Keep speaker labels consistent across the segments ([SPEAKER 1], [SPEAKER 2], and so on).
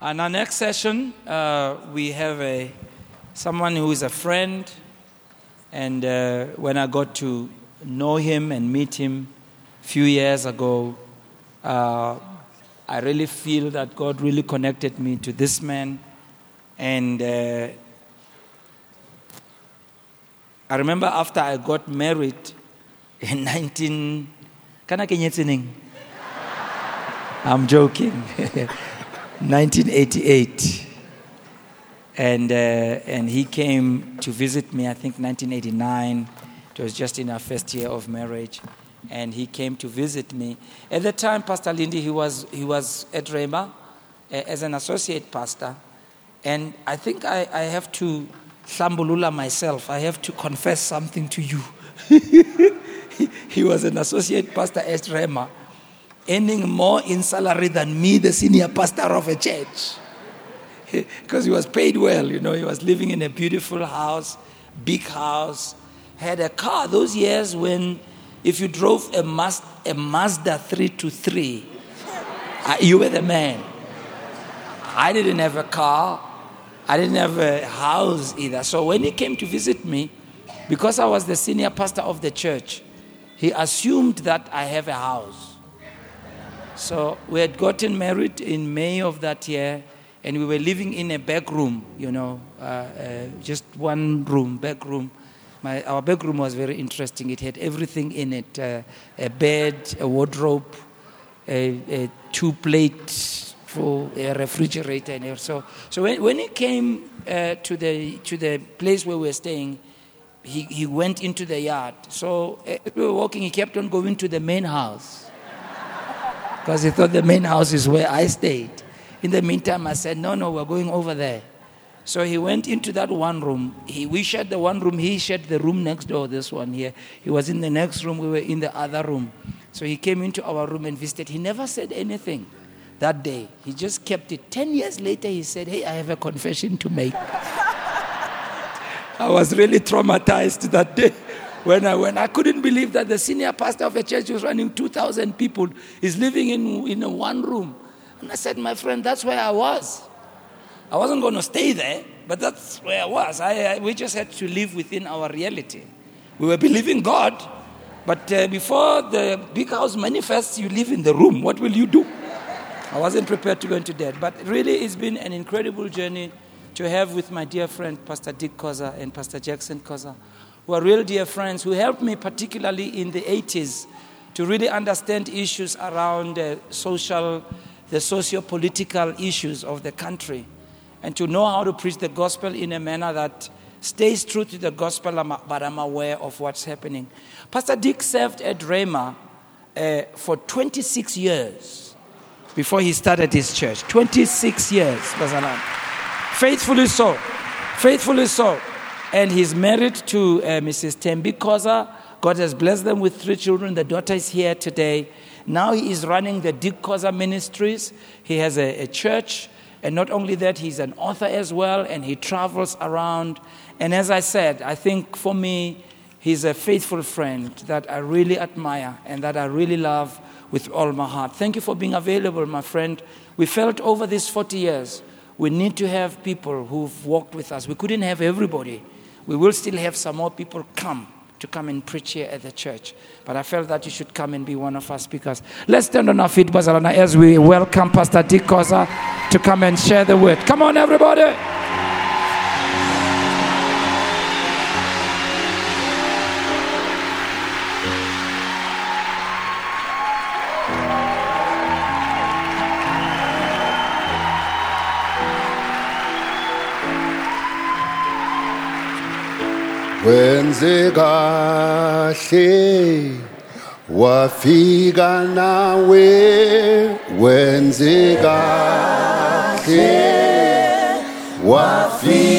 [SPEAKER 1] And our next session, uh, we have a someone who is a friend, and uh, when I got to know him and meet him a few years ago, uh, I really feel that God really connected me to this man, and uh, I remember after I got married in 19. Can I get I'm joking. 1988. And, uh, and he came to visit me, I think 1989. It was just in our first year of marriage. And he came to visit me. At the time, Pastor Lindy, he was, he was at Rhema uh, as an associate pastor. And I think I, I have to Sambulula myself. I have to confess something to you. he was an associate pastor at Rhema earning more in salary than me, the senior pastor of a church. Because he was paid well, you know, he was living in a beautiful house, big house, had a car. Those years when, if you drove a, Maz- a Mazda 3 to 3, uh, you were the man. I didn't have a car, I didn't have a house either. So when he came to visit me, because I was the senior pastor of the church, he assumed that I have a house. So we had gotten married in May of that year, and we were living in a back room, you know, uh, uh, just one room, back room. My, our back room was very interesting. It had everything in it uh, a bed, a wardrobe, a, a two plates for a refrigerator. And so, so when, when he came uh, to, the, to the place where we were staying, he, he went into the yard. So uh, we were walking, he kept on going to the main house because he thought the main house is where I stayed. In the meantime, I said, No, no, we're going over there. So he went into that one room. He, we shared the one room, he shared the room next door, this one here. He was in the next room, we were in the other room. So he came into our room and visited. He never said anything that day. He just kept it. Ten years later, he said, Hey, I have a confession to make. I was really traumatized that day when I, when I couldn't believe that the senior pastor of a church was running 2,000 people is living in, in a one room. And I said, my friend, that's where I was. I wasn't going to stay there, but that's where I was. I, I, we just had to live within our reality. We were believing God, but uh, before the big house manifests, you live in the room. What will you do? I wasn't prepared to go into that. But really, it's been an incredible journey to have with my dear friend, Pastor Dick Khoza and Pastor Jackson Khoza who are real dear friends who helped me, particularly in the 80s, to really understand issues around uh, social, the socio political issues of the country, and to know how to preach the gospel in a manner that stays true to the gospel, but I'm aware of what's happening. Pastor Dick served at Rhema uh, for 26 years before he started his church. 26 years, Faithfully so. Faithfully so and he's married to uh, Mrs. Tembi Khoza. God has blessed them with three children. The daughter is here today. Now he is running the Dick Khoza Ministries. He has a, a church, and not only that, he's an author as well, and he travels around. And as I said, I think for me, he's a faithful friend that I really admire and that I really love with all my heart. Thank you for being available, my friend. We felt over these 40 years, we need to have people who've walked with us. We couldn't have everybody we will still have some more people come to come and preach here at the church. But I felt that you should come and be one of our speakers. Let's stand on our feet, Bazalana, as we welcome Pastor Dick Khoza to come and share the word. Come on, everybody.
[SPEAKER 2] Wenze kahle wafika nawe wenze kahle wafika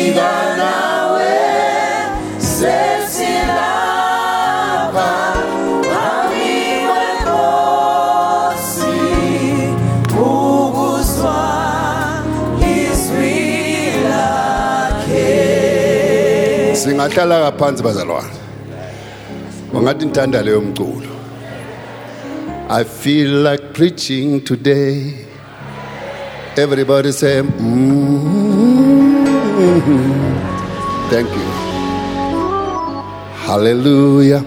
[SPEAKER 2] singahlala kaphansi bazalwane ungathi ngithanda leyo mculo i feel like preaching today Everybody say, mm Thank you. Hallelujah.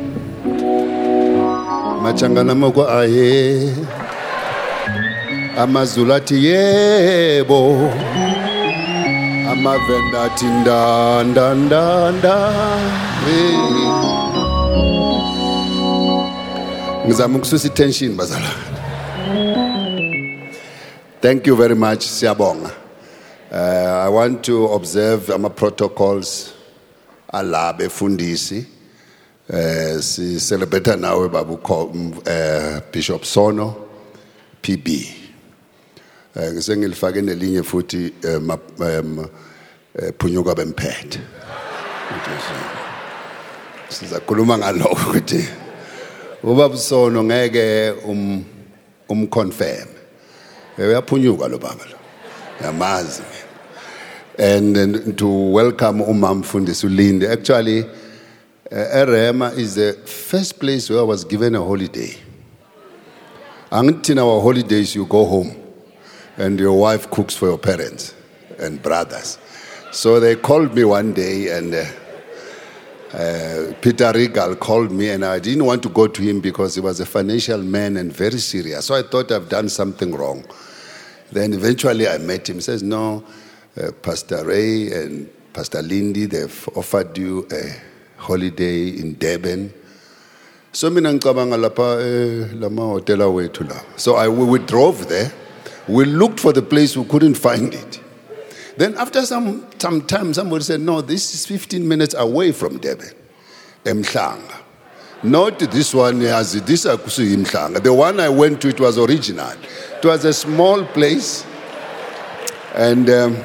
[SPEAKER 2] Machangana moko aye. Amazulu athi yebo. Amavenda athi nda nda nda nda. Hey. Ngizama ukususa tension bazalwane. Thank you very much, Siabonga. Uh, I want to observe ama protocols ala befundisi. Uh, si celebrate nawe babu uh, Bishop Sono PB. Ngisengilifake nelinye futhi um, um, phunyuka bemphethe. Sizakhuluma ngalokho ukuthi ubaba Sono ngeke um umconfirm. uyaphunyuka lo baba lo. Yamazi and, and to welcome umam mfundisi ulinde. Actually uh, erema is the first place where i was given a holiday. Angithi our holidays you go home and your wife cooks for your parents and brothers so they called me one day and uh, uh, Peter Regal called me, and I didn't want to go to him because he was a financial man and very serious. So I thought I've done something wrong. Then eventually I met him. He says, No, uh, Pastor Ray and Pastor Lindy, they've offered you a holiday in Durban. So eh. So I we, we drove there. We looked for the place, we couldn't find it. Then after some, some time, somebody said, no, this is 15 minutes away from Durban, Emhlanga. Not this one, as this akusi Mhlanga. The one I went to, it was original. It was a small place. And, um,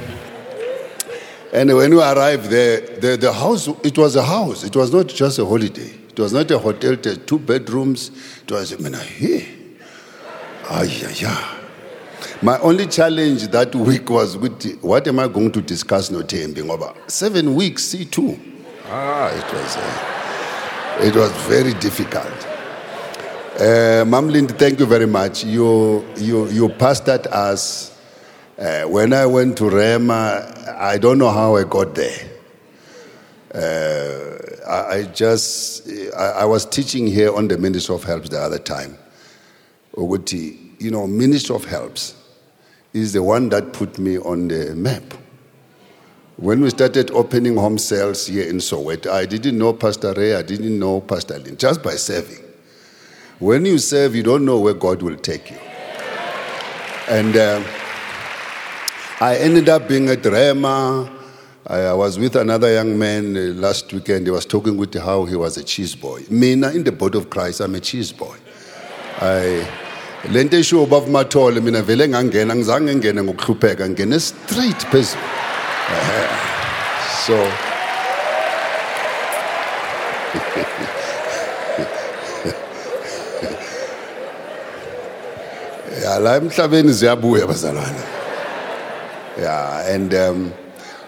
[SPEAKER 2] and when we arrived there, the, the house, it was a house. It was not just a holiday. It was not a hotel, it had two bedrooms. It was, I mean, hey. Ay, yeah, yeah. My only challenge that week was with what am I going to discuss no Tembi over seven weeks C2. Ah, it was uh, it was very difficult. Uh, Mam Lind, thank you very much. You you you pastored us. Uh, when I went to Rhema, I don't know how I got there. Uh, I, I, just I, I was teaching here on the Ministry of Helps the other time. Oguti, you know, Ministry of Helps is the one that put me on the map. When we started opening home cells here in Soweto, I didn't know Pastor Ray, I didn't know Pastor Lynn, just by serving. When you serve, you don't know where God will take you. And uh, I ended up being at Rhema. I was with another young man uh, last weekend. He was talking with how he was a cheese boy. Me, in the body of Christ, I'm a cheese boy. I le nto eshiwo bava mathole mina vele ngangena ngizange ngene ngokuhlupheka ngene straight phezulu. So. Ya la emhlabeni ziyabuya bazalwane. Yeah and um,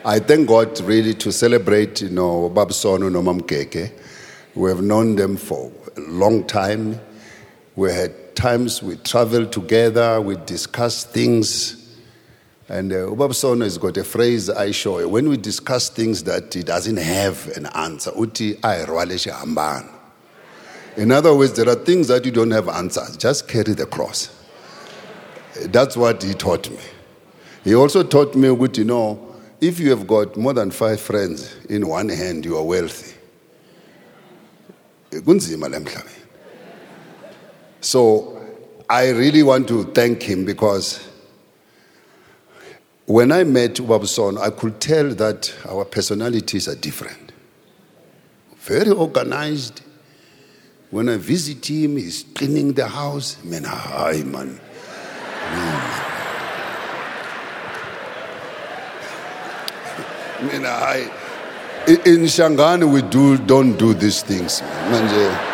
[SPEAKER 2] i thank god really to celebrate you know babsono nomamgege. We have known them for a long time. We had times we travel together, we discuss things. And uh, Ubabsono has got a phrase I show. You. When we discuss things that he doesn't have an answer, uti hambana. In other words, there are things that you don't have answers. Just carry the cross. That's what he taught me. He also taught me, you know, if you have got more than five friends in one hand, you are wealthy. So I really want to thank him because when I met Wabson, I could tell that our personalities are different. Very organized. When I visit him, he's cleaning the house. Man, hi, man. Man, I, in Shangani, we do, don't do these things. Man.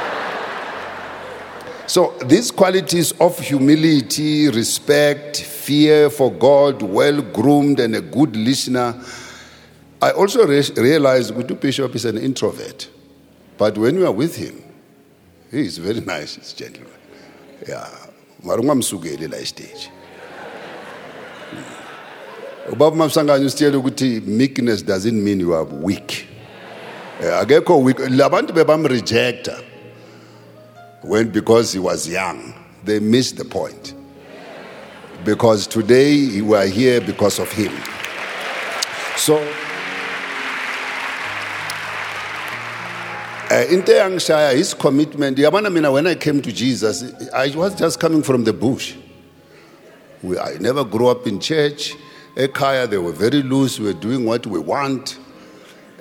[SPEAKER 2] So, these qualities of humility, respect, fear for God, well groomed, and a good listener. I also re- realized Gutu Bishop is an introvert. But when we are with him, he is very nice, he's gentleman. Yeah. Marunga msugeli la stage. ubaba mamsanganye usitshela ukuthi meekness doesn't mean you are weak Eh, akekho weak labantu bebamrejecta when because he was young they missed the point. Because today we are here because of him. So Uh, into eyangishaya his commitment yabona mina when i came to jesus i was just coming from the bush. We, i never grew up in church. Ekhaya they were very loose. We were doing what we want.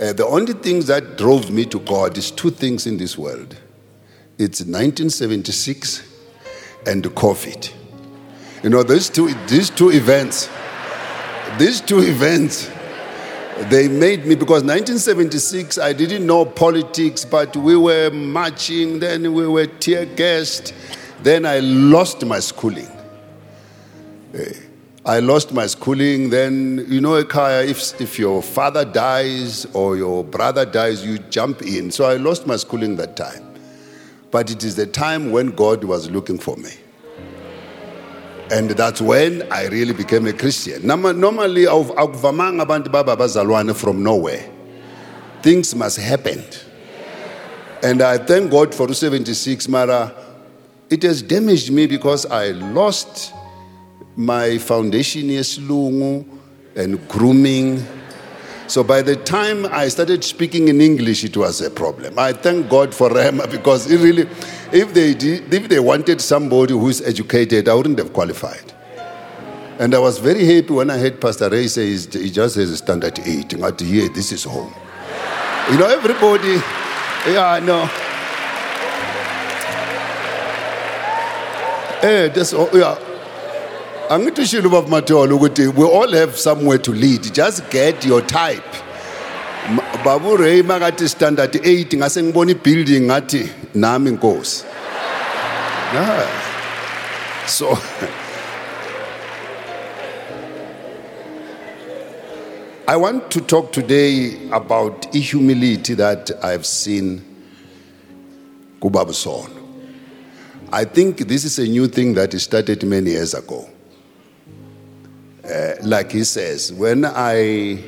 [SPEAKER 2] Uh, the only things that drove me to god is two things in this world it's 1976 and covid. You know these two, these two events these two events they made me because 1976 i didn't know politics but we were marching then we were tear gassed then i lost my schooling. Eh, i lost my schooling then you know Ekaya, if, if your father dies or your brother dies you jump in. So i lost my schooling that time but it is the time when god was looking for me and that's when I really became a Christian. Normally, akuvamanga abantu baba from nowhere. Things must happen. And I thank God for 76, Mara. It has damaged me because I lost my foundation yesilungu and grooming. So by the time I started speaking in English, it was a problem. I thank God for Rhema because it really, if they did, if they wanted somebody who's educated, I wouldn't have qualified. And I was very happy when I heard Pastor Ray say he just has a standard eight. Had to this is home. You know, everybody, yeah, I know. Eh, that's all, yeah. Angithi shilo baba matholo ukuthi we all have somewhere to lead just get your type M- babu ray makathi standard 8 ngase ngibona ibuilding ngathi nami inkosi so I want to talk today about humility that I've seen kuBaba Sono. I think this is a new thing that started many years ago. Uh, like he says, when I,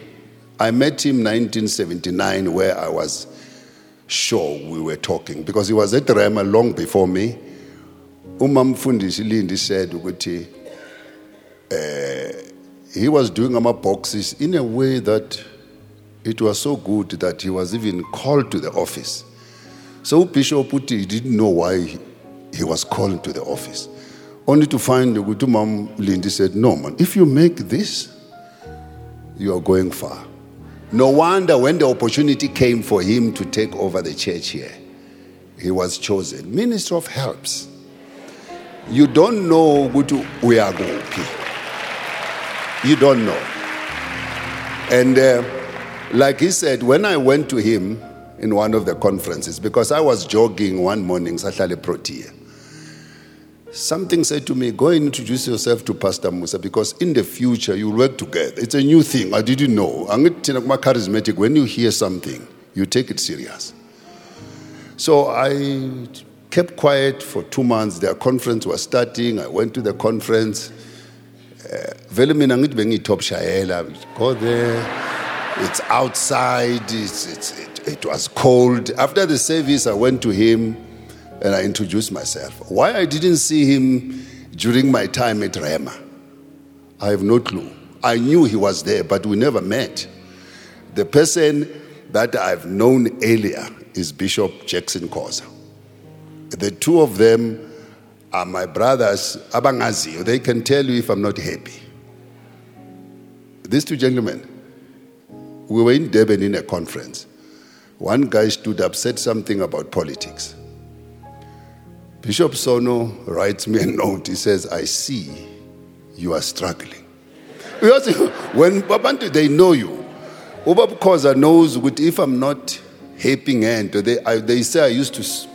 [SPEAKER 2] I met him 1979, where I was sure we were talking, because he was at Rhema long before me. Umam Mfundisi Lindi said, ukuthi, uh, he was doing our boxes in a way that it was so good that he was even called to the office. So Bishop Puti didn't know why he was called to the office. Only to find ukuthi Mom Lindy said, No, man, if you make this, you are going far. No wonder when the opportunity came for him to take over the church here, he was chosen. Minister of Helps. You don't know ukuthi uyakuphi. You don't know. And uh, like he said, when I went to him in one of the conferences, because I was jogging one morning, Sahlale Protea, something said to me, Go and introduce yourself to Pastor Musa because in the future you'll work together. It's a new thing. I didn't know. Nakuma charismatic, when you hear something, you take it serious. So I kept quiet for two months. Their conference was starting. I went to the conference. Eh, vele mina ngithi bengiyitop shayela go there it's outside it's, it's, it, it was cold after the service i went to him and i introduced myself. Why i didn't see him during my time at Rhema i have no clue. I knew he was there but we never met. The person that i've known earlier is bishop jackson khoza the two of them are my brothers abangaziyo. They can tell you if i'm not happy. These two gentlemen we were in durban in a conference. One guy stood up said something about politics bishop sono writes me a note. He says i see you are struggling. Because when babantu they know you. Ubaba khoza knows if i'm not helping hand they, I, they say i used to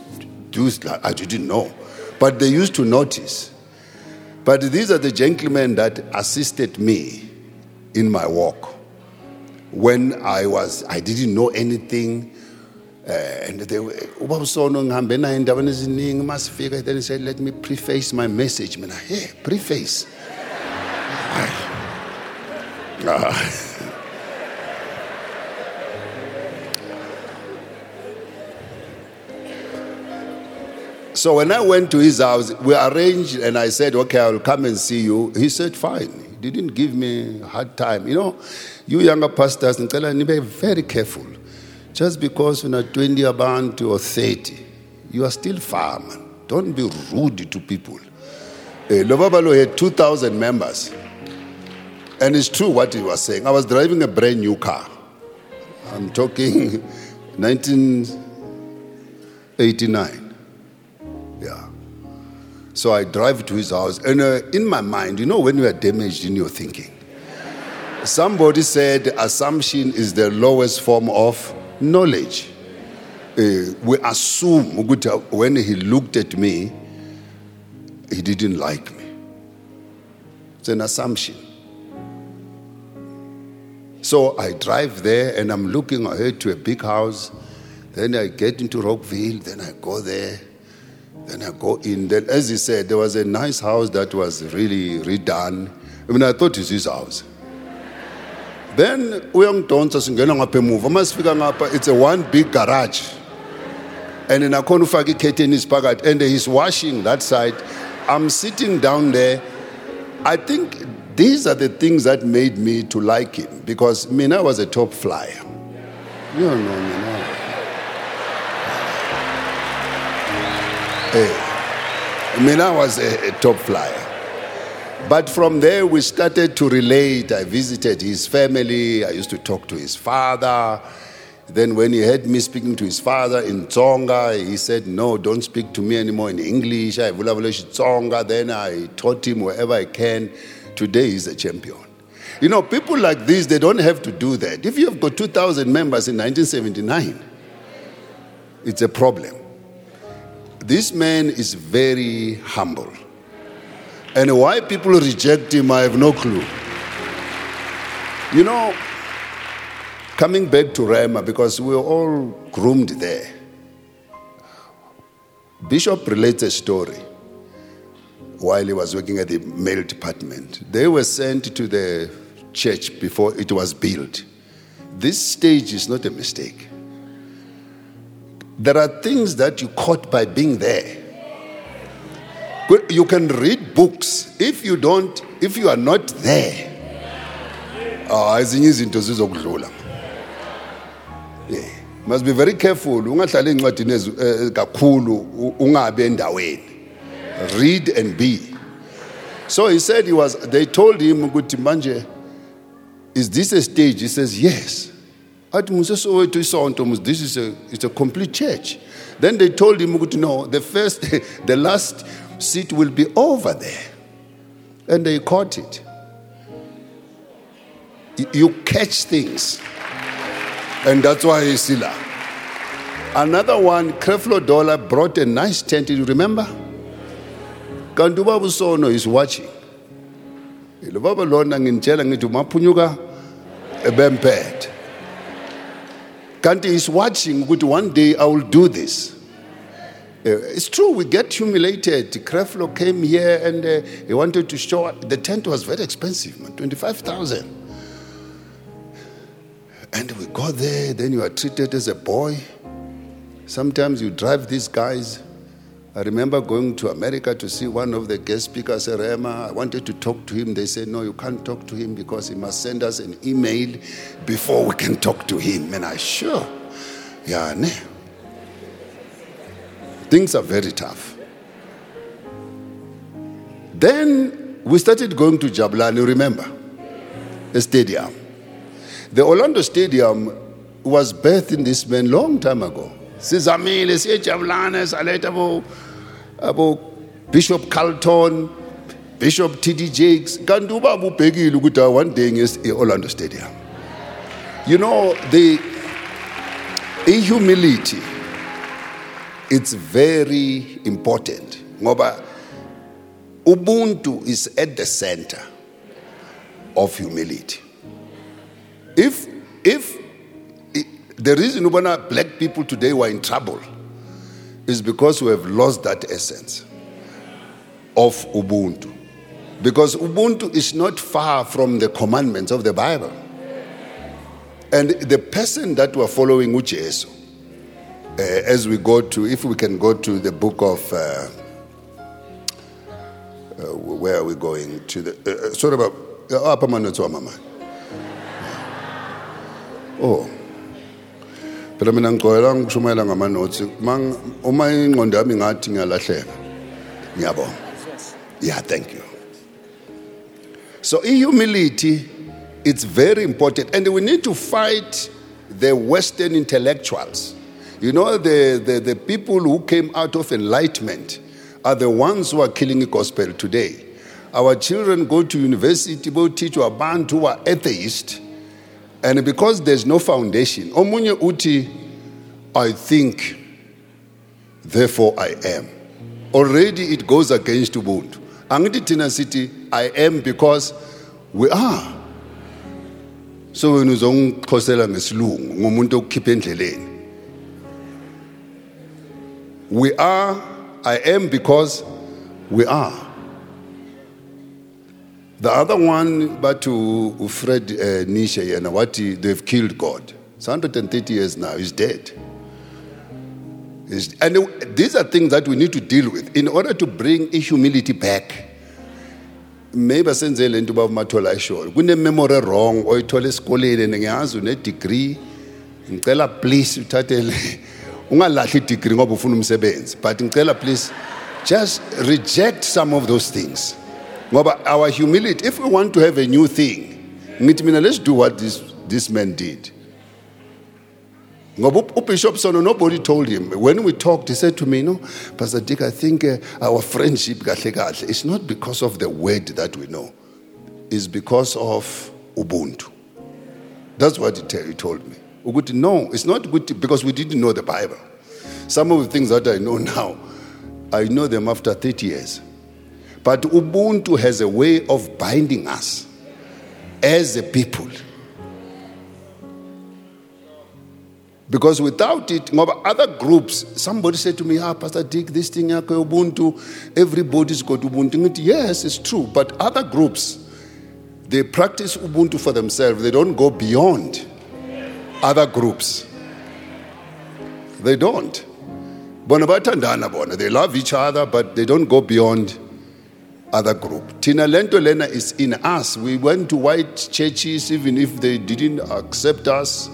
[SPEAKER 2] do i didn't know. But they used to notice. But these are the gentlemen that assisted me in my walk. When i was i didn't know anything Eh, and they were eh, ubaba sono ngihambe naye endaweni eziningi masifika then he said let me preface my message mina hey preface So when I went to his house, we arranged and I said, okay, I'll come and see you. He said, fine. He didn't give me a hard time. You know, you younger pastors, Ncela, be very careful. Just because you're not 20 about or 30, you are still far. Don't be rude to people. Uh, Lovabalo had 2,000 members. And it's true what he was saying. I was driving a brand new car. I'm talking 1989. Yeah. So I drive to his house, and uh, in my mind, you know, when you are damaged in your thinking, somebody said assumption is the lowest form of knowledge. Uh, we assume when he looked at me, he didn't like me. It's an assumption. So I drive there and I'm looking ahead to a big house. Then I get into Rockville, then I go there. Then I go in. Then, as he said, there was a nice house that was really redone. I mean, I thought it's his house. Then uyangidonsa singena ngapha emuva. Uma sifika ngapha it's a one big garage. And nakhona ufaka i-curtains phakathi and he's washing that side. I'm sitting down there. I think these are the things that made me to like him because mina was a top flyer. You know mina Hey, eh, Mina was a, a top flyer. But from there, we started to relate. I visited his family. I used to talk to his father. Then, when he heard me speaking to his father in Tsonga, he said, No, don't speak to me anymore in English. I Tsonga. Then I taught him wherever I can. Today, he's a champion. You know, people like this, they don't have to do that. If you've got 2,000 members in 1979, it's a problem. This man is very humble. And why people reject him, I have no clue. You know, coming back to Rhema, because we were all groomed there, Bishop relates a story while he was working at the mail department. They were sent to the church before it was built. This stage is not a mistake. There are things that you caught by being there. You can read books if you don't, if you are not there. Ah, ezinye izinto zizokudlula. Yeah. Must be very careful. Ungahlali encwadini eh, kakhulu ungabe endaweni. Read and be. So he said he was they told him ukuthi manje is this a stage? He says yes athi musesowethu isonto this is a, it's a complete church then they told him no the first the last seat will be over there. And they caught it. You catch things. And that's why he's still another one creflo dollar brought a nice tent. Do you remember? Kanti ubaba usono is watching. Lo baba lona nginitshela ngithi umaphunyuka ebempethe Kanti is watching, but one day I will do this. Uh, it's true, we get humiliated. Creflo came here and uh, he wanted to show. The tent was very expensive, man, 25,000. And we got there, then you are treated as a boy. Sometimes you drive these guys I remember going to America to see one of the guest speakers, Rhema. I wanted to talk to him. They said, No, you can't talk to him because he must send us an email before we can talk to him. And I, sure. Yeah, ne. Things are very tough. Then we started going to Jabulani, remember? The stadium. The Orlando Stadium was birthed in this man long time ago sizamile siyejabulana saletha abo abo Bishop Carlton Bishop TD Jakes kanti ubaba ubhekile ukuthi one day nge-Orlando Stadium you know the humility it's very important ngoba ubuntu is at the center of humility if if the reason why black people today were in trouble is because we have lost that essence of Ubuntu. Because Ubuntu is not far from the commandments of the Bible. And the person that we're following, uJesu, uh, as we go to, if we can go to the book of, uh, uh, where are we going? To the, uh, uh, apa manotsi wa mama? Oh. Phela mina ngigqoyela ngishumayela ngamanotsi. Mang uma ingqondo yami ngathi ngiyalahleka. Ngiyabonga. Yeah, thank you. So humility it's very important and we need to fight the western intellectuals. You know the, the, the people who came out of enlightenment are the ones who are killing the gospel today. Our children go to university, go teach abantu who are atheists and because there's no foundation, omunye uti, I think, therefore I am. Already it goes against Ubuntu. Angithi thina sithi I am because we are. So wena uzongixhosela ngesilungu ngumuntu okukhipha endleleni. We are I am because we are. The other one, but to Fred uh, Nietzsche, and what he, they've killed God. It's 130 years now, he's dead. He's- and these are things that we need to deal with in order to bring humility back. maybe asenze le nto umathola ayishoyo kunememory wrong oyithola esikoleni and ngiyazi une-degree ngicela please uthathe le ungalahli i-degree ngoba ufuna umsebenzi but ngicela please just reject some of those things ngoba our humility if we want to have a new thing ngithi mina let's do what this, this man did Ngoba uBishop Sono, nobody told him. When we talked, he said to me, No, Pastor Dick, I think uh, our friendship, kahle kahle, it's not because of the word that we know, it's because of Ubuntu. That's what he, he told me. Ukuthi, no, it's not good because we didn't know the Bible. Some of the things that I know now, I know them after 30 years. But Ubuntu has a way of binding us as a people. Because without it, other groups, somebody said to me, ah, Pastor Dick, this thing Ubuntu, everybody's got Ubuntu. Yes, it's true. But other groups, they practice Ubuntu for themselves. They don't go beyond other groups. They don't. They love each other, but they don't go beyond other group. Tina Lento Lena is in us. We went to white churches, even if they didn't accept us.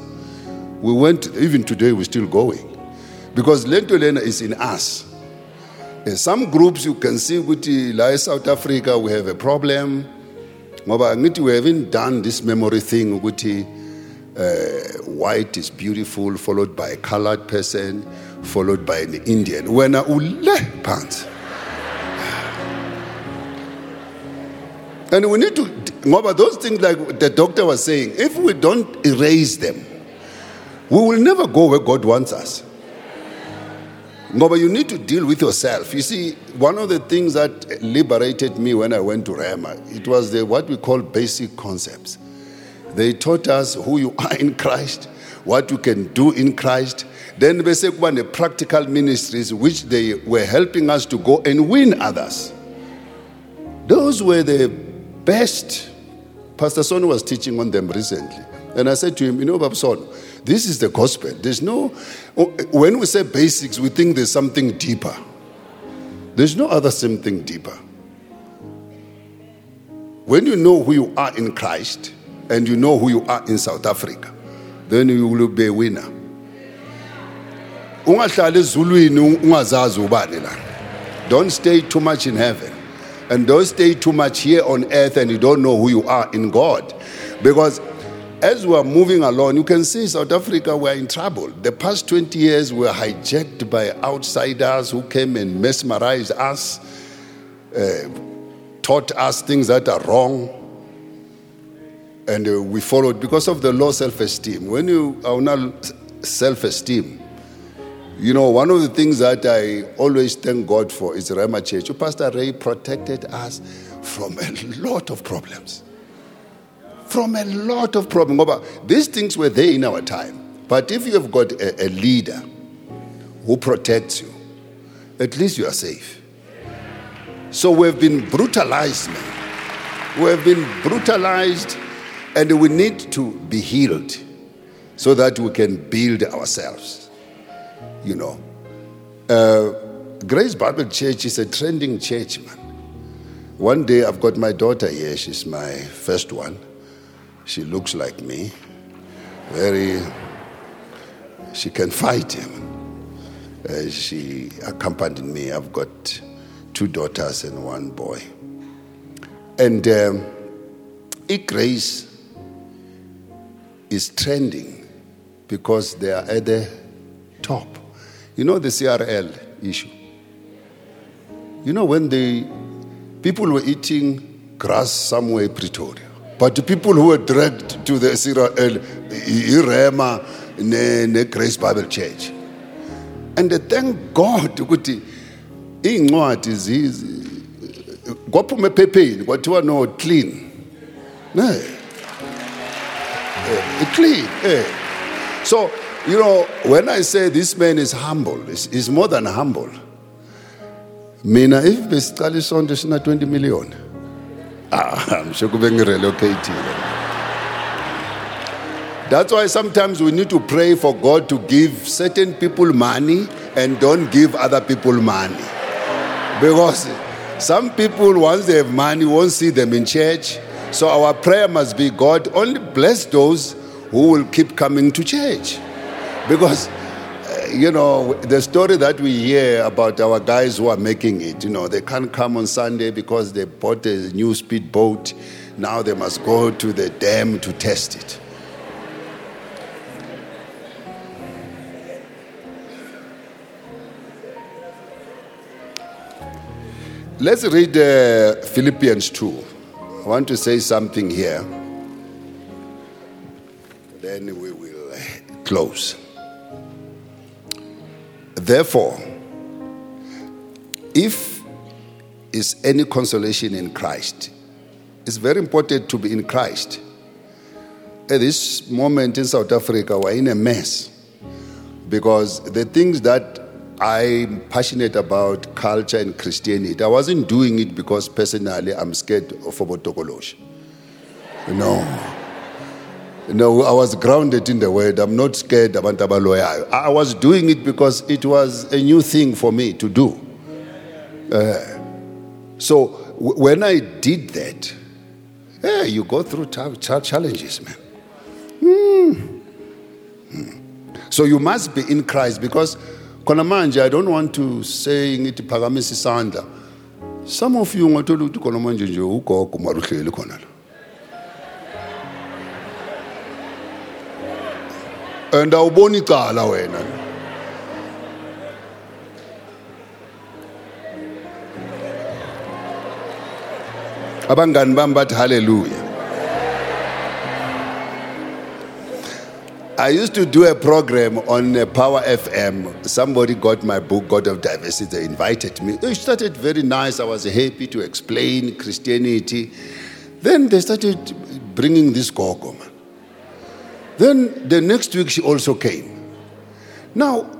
[SPEAKER 2] We went, even today, we're still going. Because Lento Lena is in us. In some groups, you can see, ukuthi la in South Africa, we have a problem. We haven't done this memory thing, ukuthi uh, white is beautiful, followed by a colored person, followed by an Indian. Wena ule pants. And we need to, ngoba those things like the doctor was saying, if we don't erase them, we will never go where God wants us. Ngoba you need to deal with yourself. You see, one of the things that liberated me when I went to Rama, it was the what we call basic concepts. They taught us who you are in Christ, what you can do in Christ. Then they say the practical ministries which they were helping us to go and win others. Those were the best. Pastor Son was teaching on them recently. And I said to him, You know, Bab Son, this is the gospel. There's no, when we say basics, we think there's something deeper. There's no other something deeper. When you know who you are in Christ and you know who you are in South Africa, then you will be a winner. Don't stay too much in heaven. And don't stay too much here on earth and you don't know who you are in God. Because as we are moving along, you can see South Africa, we're in trouble. The past 20 years we were hijacked by outsiders who came and mesmerized us, uh, taught us things that are wrong. And uh, we followed because of the low self esteem. When you are not self esteem, you know, one of the things that I always thank God for is Rhema Church. Pastor Ray protected us from a lot of problems. From a lot of problems. These things were there in our time. But if you have got a, a leader who protects you, at least you are safe. So we've been brutalized, man. who have been brutalized, and we need to be healed so that we can build ourselves. You know, uh, Grace Bible Church is a trending church, man. One day I've got my daughter here, she's my first one. She looks like me, very, she can fight him. Uh, she accompanied me. I've got two daughters and one boy. And um, Grace is trending because they are at the top. You know the CRL issue? You know when the people were eating grass somewhere in Pretoria, but the people who were dragged to the CRL, Irema, ne Grace Bible Church. And thank God ukuthi iy'ncwadi kwaphuma ephepheni kwathiwa no clean ne eh, clean eh. so you know when i say this man is humble he's more than humble mina if besicala isonto sina 20 million ah msho kube ngirelocatile that's why sometimes we need to pray for God to give certain people money and don't give other people money. Because some people, once they have money, won't see them in church. So our prayer must be God, only bless those who will keep coming to church. Because, uh, you know, the story that we hear about our guys who are making it, you know, they can't come on Sunday because they bought a new speedboat. Now they must go to the dam to test it. Let's read uh, Philippians 2. I want to say something here. Then we will close. Therefore, if is any consolation in Christ, it's very important to be in Christ. At this moment in South Africa, we're in a mess because the things that I'm passionate about culture and Christianity. I wasn't doing it because personally I'm scared of Obotokolosh. No. No, I was grounded in the word. I'm not scared about Abaloya. I was doing it because it was a new thing for me to do. Uh, so w- when I did that, yeah, you go through t- challenges, man. Mm. Mm. So you must be in Christ because khona manje i don't want to say ngithi phakamisa isandla some of you ngathola ukuthi khona manje nje ugogo mara uhleli khona la and awuboni icala wena abangani bami bathi haleluya I used to do a program on uh, Power FM. Somebody got my book, God of Diversity. They invited me. It started very nice. I was happy to explain Christianity. Then they started bringing this gogo. Then the next week she also came. Now,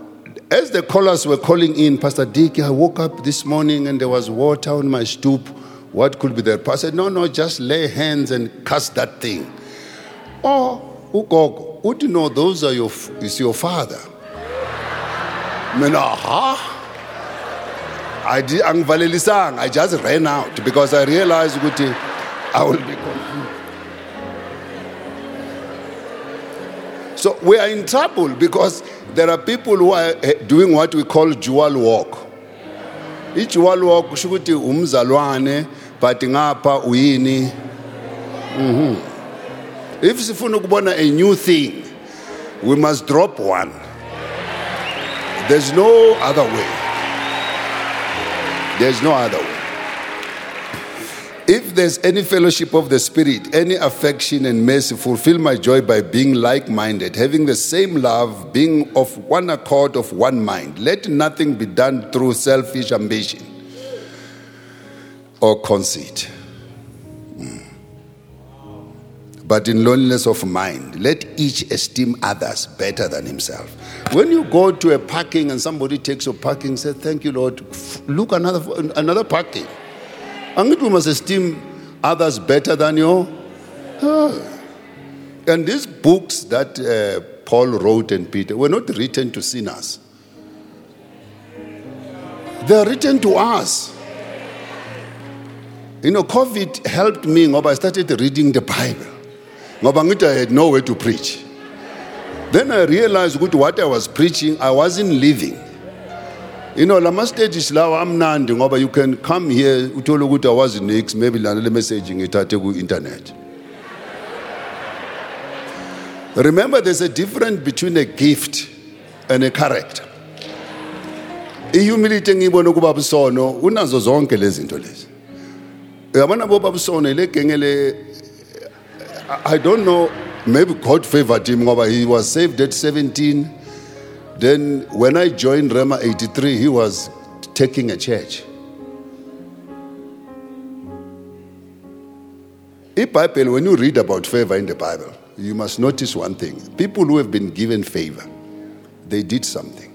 [SPEAKER 2] as the callers were calling in, Pastor Dick, I woke up this morning and there was water on my stoop. What could be there? Pastor No, no, just lay hands and cast that thing. Oh, ugogo would you know those are your is your father mina ha I did I just ran out because I realized I will be So we are in trouble because there are people who are eh, doing what we call dual walk. Each dual walk kusho umzalwane but ngapha uyini. Mhm. If sifuna ukubona a new thing, we must drop one. There's no other way. There's no other way. If there's any fellowship of the Spirit, any affection and mercy, fulfill my joy by being like minded, having the same love, being of one accord, of one mind. Let nothing be done through selfish ambition or conceit hmm. but in loneliness of mind. Let each esteem others better than himself. When you go to a parking and somebody takes your parking, say, Thank you, Lord, look another, another parking. And we must esteem others better than you. And these books that uh, Paul wrote and Peter were not written to sinners. They are written to us. You know, COVID helped me I started reading the Bible. Ngoba I had nowhere to preach. Then I realized what I was preaching, I wasn't living. You know, lama stages lawa amnandi ngoba you can come here uthole ukuthi awazi nix maybe lana le message ngithathe ku internet. Remember there's a difference between a gift and a character. ihumility engiyibona kubaba usono unazo zonke lezi zinto lezi yabona bobaba usono le genge le i don't know maybe god favored him ngoba he was saved at 17 then when i joined Rhema 83 he was taking a church iBhayibheli when you read about favor in the bible you must notice one thing people who have been given favor they did something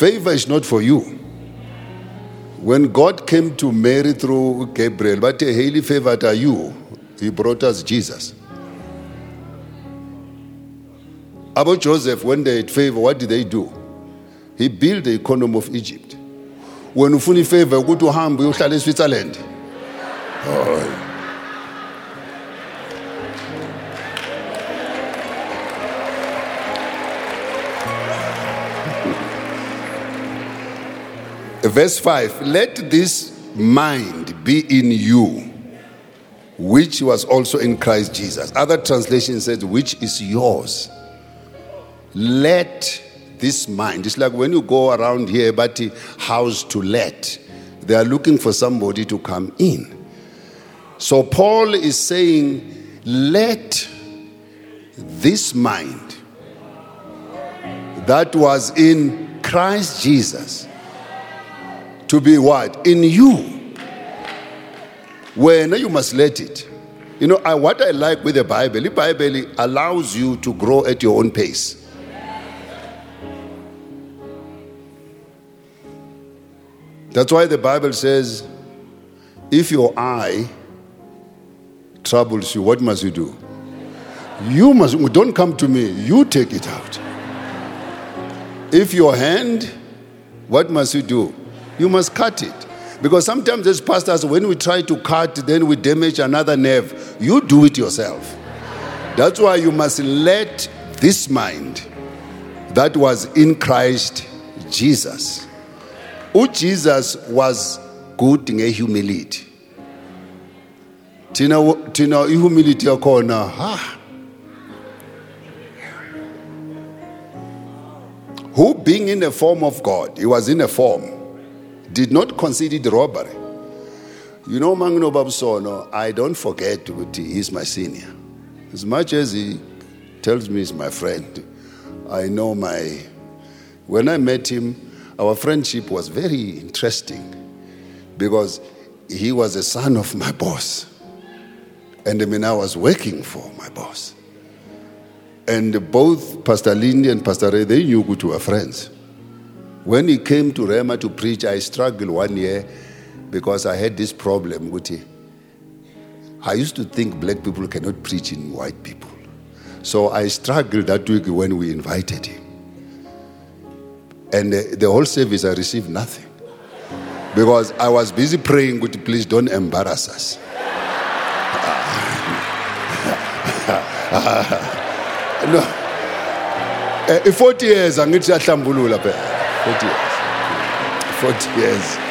[SPEAKER 2] Favor is not for you. When God came to Mary through Gabriel, but eh, a highly favored are you, he brought us Jesus. About Joseph, when they had favor, what did they do? He built the economy of Egypt. When you ufuna favor go to ukuthi uhambe uyohlala eSwitzerland. Oh. Verse 5 Let this mind be in you, which was also in Christ Jesus. Other translation says, which is yours. Let this mind. It's like when you go around here, but house to let. They are looking for somebody to come in. So Paul is saying, let this mind that was in Christ Jesus to be what? In you. When you must let it. You know, I, what I like with the Bible, the Bible allows you to grow at your own pace. That's why the Bible says, if your eye troubles you, what must you do? You must, don't come to me, you take it out. If your hand, what must you do? You must cut it. Because sometimes, as pastors, when we try to cut, then we damage another nerve. You do it yourself. That's why you must let this mind that was in Christ Jesus. Who Jesus was good in a humility. Tina, tina humility yakhona ha who being in the form of God he was in a form did not consider it robbery. You know, Mangno Babsono, I don't forget Uti, he's my senior. As much as he tells me he's my friend, I know my. When I met him, our friendship was very interesting because he was a son of my boss. And I mean, I was working for my boss. And both Pastor Lindy and Pastor Ray, they knew we were friends. When he came to Rhema to preach, I struggled one year because I had this problem. I used to think black people cannot preach in white people. So I struggled that week when we invited him. And the, whole service, I received nothing. Because I was busy praying, Guti, please don't embarrass us. no. Eh, 40 years angithi siyahlambulula phela 40 years. 40 years.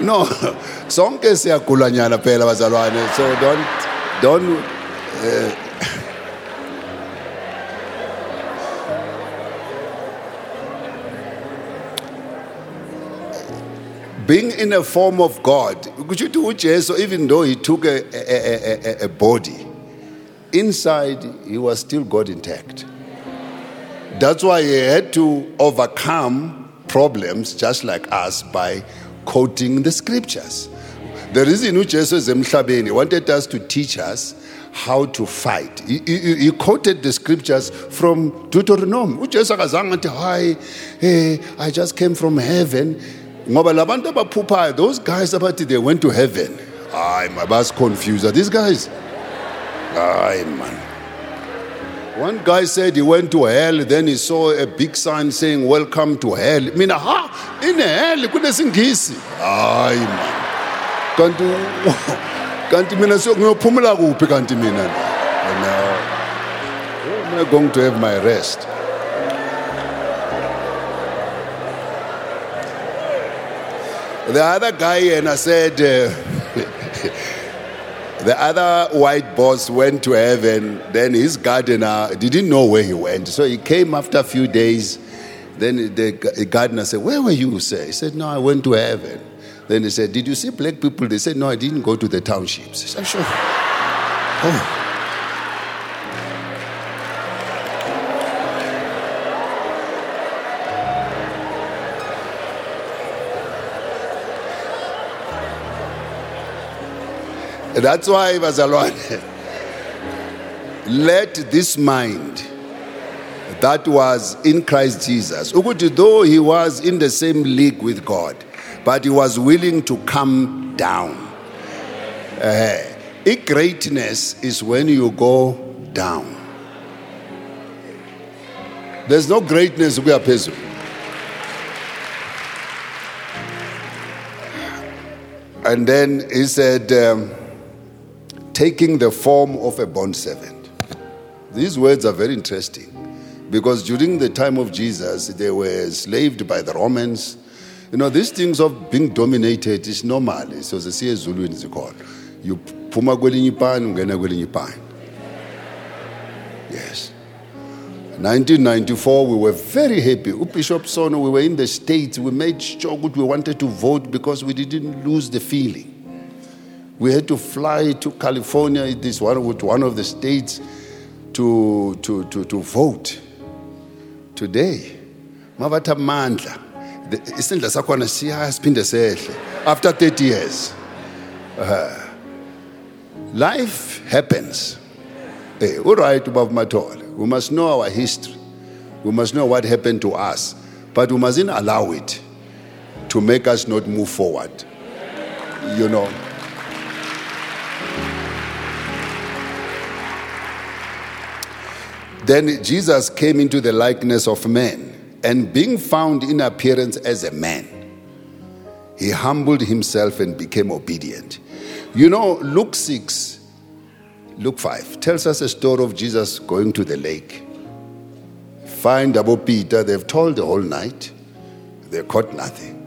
[SPEAKER 2] No sonke siyagulanyana phela bazalwane so don't don't uh, being in a form of God, so even though he took a, a, a, a, body, inside he was still God intact. That's why he had to overcome problems just like us by quoting the scriptures. The reason uJesu emhlabeni wanted us to teach us how to fight. He, he, he quoted the scriptures from Deuteronomy. ujesu akazange athi hayi hey, i just came from heaven ngoba labantu abaphuphayo those guys abathi they went to heaven hayi. Are these guys hayi man one guy said he went to hell, then he saw a big sign saying, Welcome to hell. Mina, ha, in hell, kunesingisi. Hayi man. Kanti kanti mina ngiyophumula kuphi kanti mina? No. Am I going to have my rest? The other guy and I said uh, The other white boss went to heaven. Then his gardener didn't know where he went. So he came after a few days. Then the gardener said, Where were you, sir? He said, No, I went to heaven. Then he said, Did you see black people? They said, No, I didn't go to the townships. He said, Sure. Oh. That's why bazalwane let this mind that was in Christ Jesus ukuthi though he was in the same league with God but he was willing to come down. Uh, greatness is when you go down. There's no greatness we are phezulu. And then he said um, taking the form of a bond servant. These words are very interesting because during the time of Jesus, they were enslaved by the Romans. You know, these things of being dominated is normal. So the siya Zulu is called. You puma kwelinye pan, ungena. Yes. 1994, we were very happy. Bishop Sono, we were in the States. We made sure we wanted to vote because we didn't lose the feeling. We had to fly to California, it is one, one of the states, to, to, to, to vote. Today, mavatha mandla. Isandla sakhona siphinde sehle. After 30 years. Uh, life happens. Hey, right ubaba mathole we must know our history. We must know what happened to us but we mustn't allow it to make us not move forward. You know Then Jesus came into the likeness of man, and being found in appearance as a man, he humbled himself and became obedient. You know, Luke 6, Luke 5 tells us a story of Jesus going to the lake. Find about Peter, they've told the whole night, they caught nothing.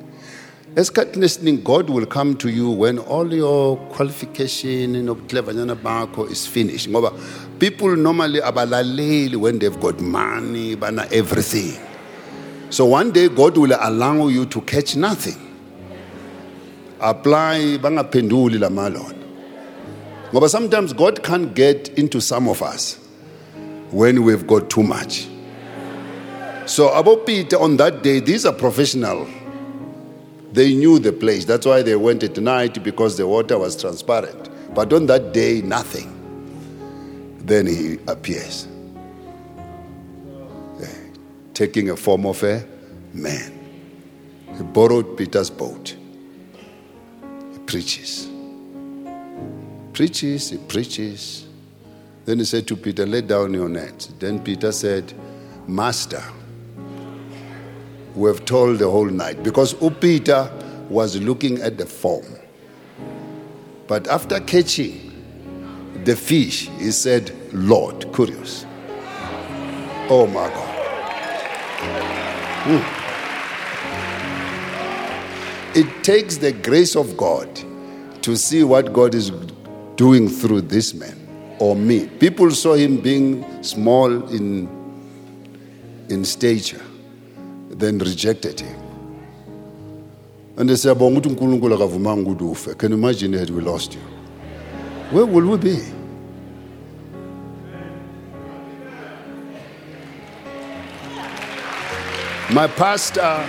[SPEAKER 2] esikhathini esiningi god will come to you when all your qualification nobuclevanyana bakho is finished people normally abalaleli when they've got money bana everything so one day god will allow you to catch nothing apply bangaphenduli lamalona But sometimes god can't get into some of us when we've got too much so about peter on that day these are professional they knew the place. That's why they went at night because the water was transparent. But on that day, nothing. Then he appears, taking a form of a man. He borrowed Peter's boat. He preaches. Preaches, he preaches. Then he said to Peter, Lay down your net. Then Peter said, Master, we have told the whole night because Peter was looking at the form. But after catching the fish, he said, Lord, curious. Oh my God. Hmm. It takes the grace of God to see what God is doing through this man or me. People saw him being small in, in stature then rejected him. And they said, Can you imagine had we lost you? Where will we be? My pastor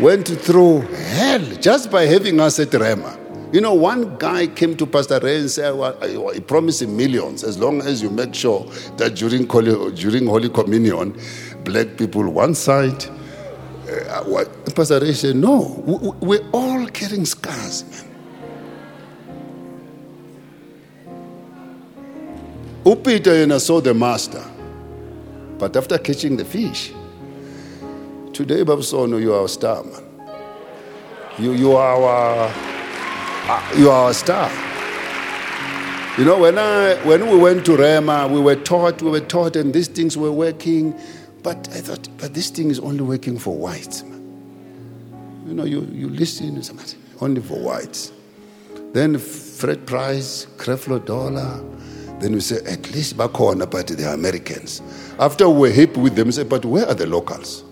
[SPEAKER 2] went through hell just by having us at Rhema. You know, one guy came to Pastor Ray and said, well, he promised him millions as long as you make sure that during during Holy Communion, black people one side. Uh, what? Pastor Ray said, no, we, we're all carrying scars, man. Yena saw the master, but after catching the fish, today, Babsono, you are a star, man. You, you are our, uh, you are a star. You know, when, I, when we went to Rhema, we were taught, we were taught, and these things were working. But I thought, but this thing is only working for whites. Man. You know, you, you listen, only for whites. Then Fred Price, Creflo Dollar, then we say, at least back on, but they are Americans. After we're hip with them, we say, but where are the locals?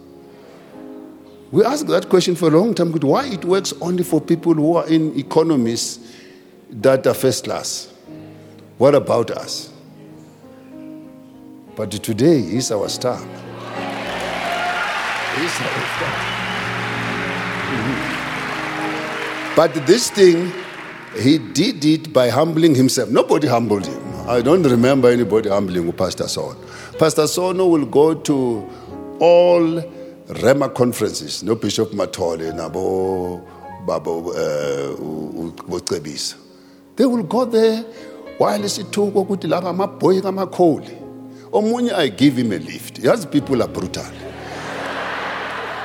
[SPEAKER 2] We asked that question for a long time. Why it works only for people who are in economies that are first class? What about us? But today, he's our star. He's our star. Mm-hmm. But this thing, he did it by humbling himself. Nobody humbled him. I don't remember anybody humbling Pastor Son. Pastor Sono will go to all Rhema conferences, no Bishop Matole, nabo babo bocebisa. Uh, they will go there while isithuko ukuthi laba amabhoyi kamakholi. Omunye I give him a lift. Yes, people are brutal.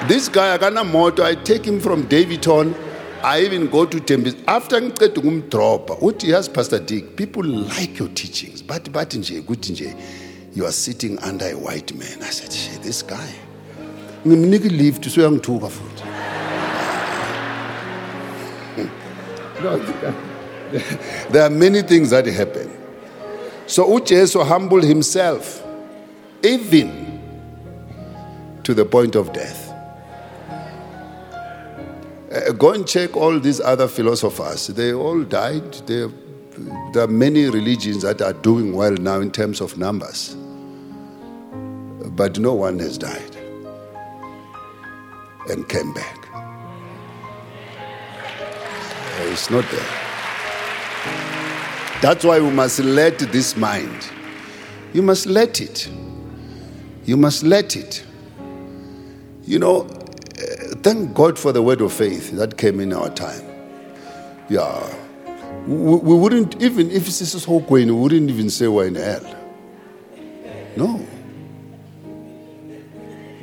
[SPEAKER 2] This guy akana moto, I take him from Daveyton I even go to Tembis. After ngiceda ukumdropa uthi yes pastor dick people like your teachings. But but nje kuthi nje you are sitting under a white man. I said this guy. Ngimnika lift so uyangithuka futhi there are many things that happen. So ujesu humbled himself even to the point of death go and check all these other philosophers. They all died. They, there are many religions that are doing well now in terms of numbers. But no one has died and came back. It's not there. That's why we must let this mind. You must let it. You must let it. You know, thank God for the word of faith that came in our time. Yeah. We, we wouldn't, even if this is Hokwain, we wouldn't even say we're in hell. No.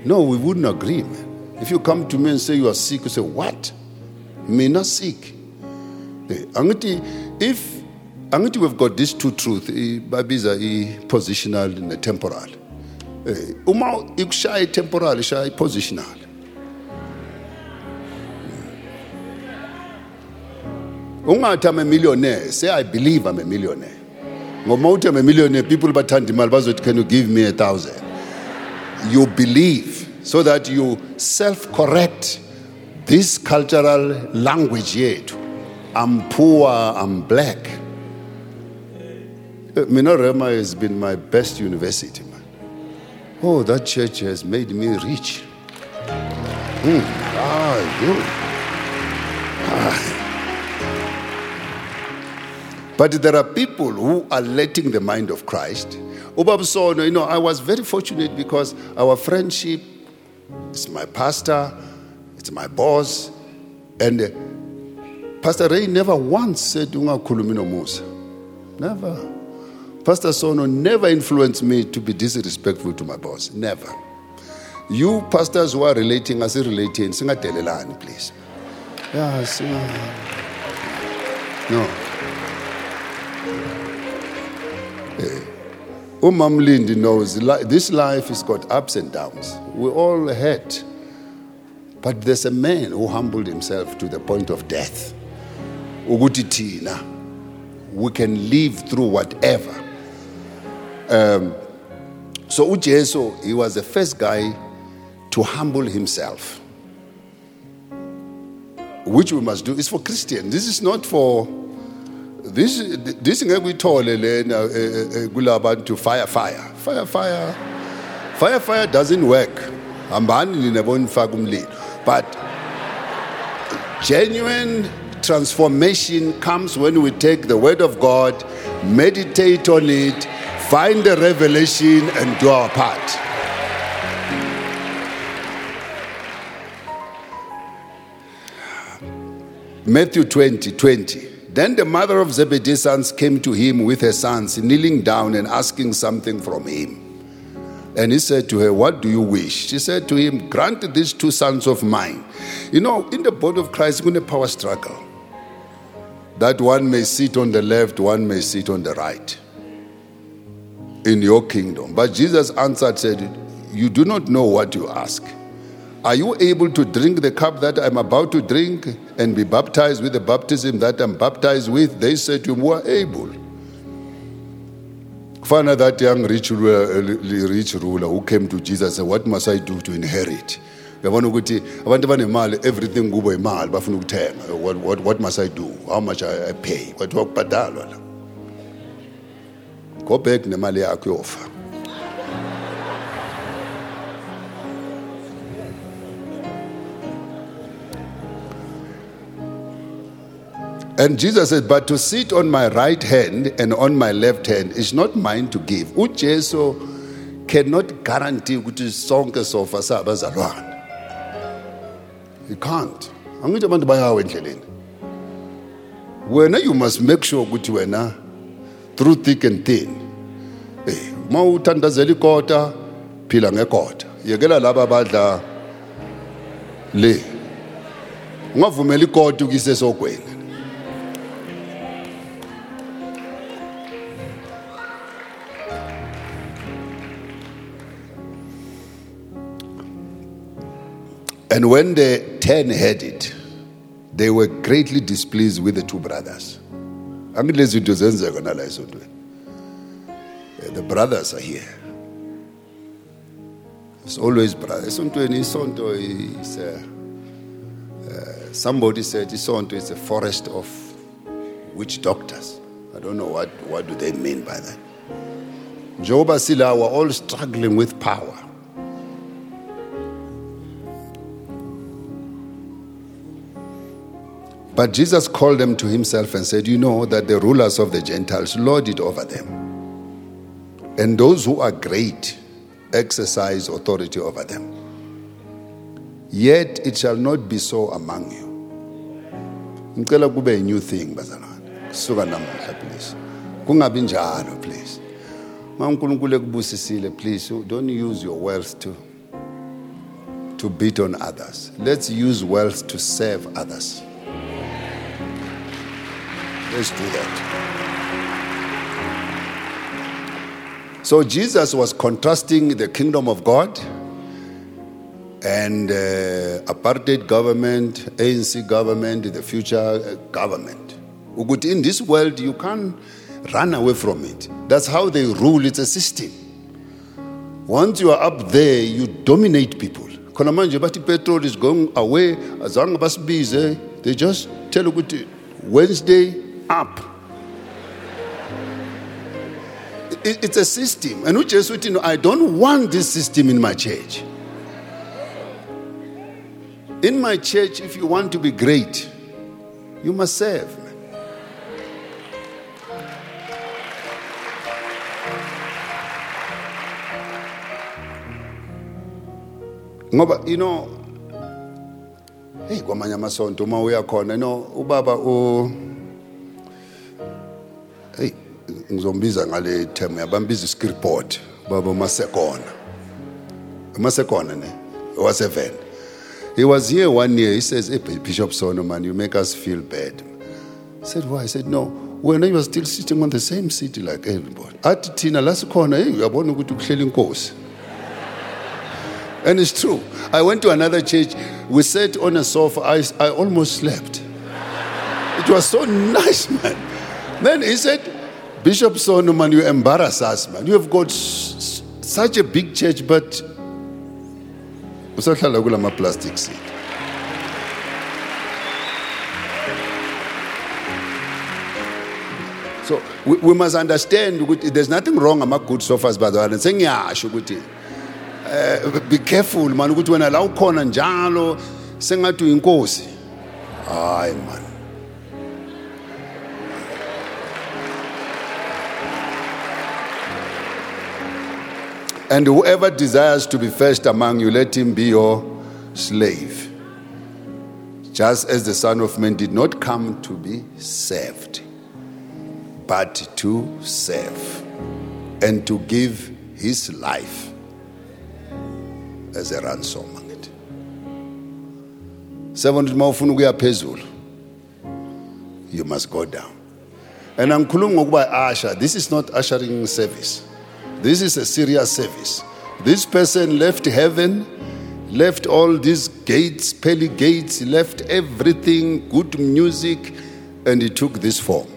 [SPEAKER 2] No, we wouldn't agree, man. If you come to me and say you are sick, you say, What? Me not sick. Eh, if angithi we've got these two truths, babiza i-positional ne-temporal. Eh, uma ikushaya i-temporal, ishaya i-positional. Ungathi i'm a millionaire say i believe i'm a millionaire ngoma uthi i'm a millionaire people bathanda imali bazothi can you give me a thousand you believe so that you self-correct this cultural language yethu i'm poor i'm black mina Rhema has been my best university man oh that church has made me rich mm. ah, you. Ah. But there are people who are letting the mind of Christ. You know, I was very fortunate because our friendship is my pastor, it's my boss, and uh, Pastor Ray never once said Unga Musa. Never. Pastor Sono never influenced me to be disrespectful to my boss. Never. You pastors who are relating, as relating, singadelelani, please. Yeah, no. Umam Lindy knows this life has got ups and downs. We all hurt. But there's a man who humbled himself to the point of death. Ugutitina. We can live through whatever. Um, so Ujeso, he was the first guy to humble himself. Which we must do is for Christians. This is not for this this ngekuyithole lena eh, eh, kulabantu fire fire fire fire fire fire doesn't work hambani nina bonifaka umlilo but genuine transformation comes when we take the word of God, meditate on it, find the revelation, and do our part. Matthew 20 20. Then the mother of Zebedee's sons came to him with her sons, kneeling down and asking something from him. And he said to her, What do you wish? She said to him, Grant these two sons of mine. You know, in the body of Christ, we're in a power struggle. That one may sit on the left, one may sit on the right in your kingdom. But Jesus answered, said, You do not know what you ask. Are you able to drink the cup that I'm about to drink and be baptized with the baptism that I'm baptized with? They said to him, We're able. Kufana that young rich ruler, uh, rich ruler who came to Jesus said, What must I do to inherit? uyabona ukuthi abantu abanemali everything kubo imali bafuna ukuthenga what, what, what must i do how much i, I pay kwathiwa kubhadalwa la go back nemali yakho And Jesus said, But to sit on my right hand and on my left hand is not mine to give. UJesu cannot guarantee ukuthi sonke sofa sabazalwane. He can't. i'm Angithi abantu bayawa endleleni. Wena you must make sure ukuthi wena through thick and thin. Eh, uma uthandazela ikota phila ngekota. Yekela laba abadla le. Ungavumela ikota ukise sogweni. And when the ten heard it, they were greatly displeased with the two brothers. The brothers are here. It's always brothers. Uh, somebody said isonto is a forest of witch doctors. I don't know what, what do they mean by that. Njengoba sila we're all struggling with power. But Jesus called them to himself and said, You know that the rulers of the Gentiles lord it over them, and those who are great exercise authority over them. Yet it shall not be so among you. Ngicela kube a new thing bazalwane. Kusuka namuhla please. Kungabi njalo please. Uma uNkulunkulu ekubusisile please don't use your wealth to to beat on others. Let's use wealth to serve others. Let's do that. So Jesus was contrasting the kingdom of God and uh, apartheid government, ANC government, the future uh, government. In this world, you can't run away from it. That's how they rule. It's a system. Once you are up there, you dominate people. Khona manje bathi petrol is going away, azange basibize. They just tell ukuthi Wednesday up. It- It's a system. And uJesu uthi, "No, I don't want this system in my church. In my church, if you want to be great, you must serve. Ngoba you know hey kwamanye amasonto uma uya khona you know ubaba u hey ngizombiza ngale term yabambiza iskirport baba masekona masekona ne? Waseven he was here one year. He says hey, bishop sono man you make us feel bad. I said why? I said no. When you are still sitting on the same seat like everybody athi thina la sikhona hey uyabona ukuthi kuhlela inkosi. And it's true. I went to another church. We sat on a sofa. I, I almost slept. It was so nice, man. Then he said, Bishop Sono, man, you embarrass us, man. You have got s- such a big church, but usahlala kulama plastic seat. So we, we must understand there's nothing wrong ama good sofas by the way. Sengiyasho ukuthi eh, be careful man ukuthi wena la ukhona njalo sengathi uyinkosi. Hayi man. And whoever desires to be first among you, let him be your slave. Just as the Son of Man did not come to be served, but to serve and to give his life as a ransom. Seven uma ufuna ukuya you must go down. And angikhulumi ngokuba usher. This is not ushering service. This is a serious service. This person left heaven, left all these gates, pearly gates, left everything, good music, and he took this form.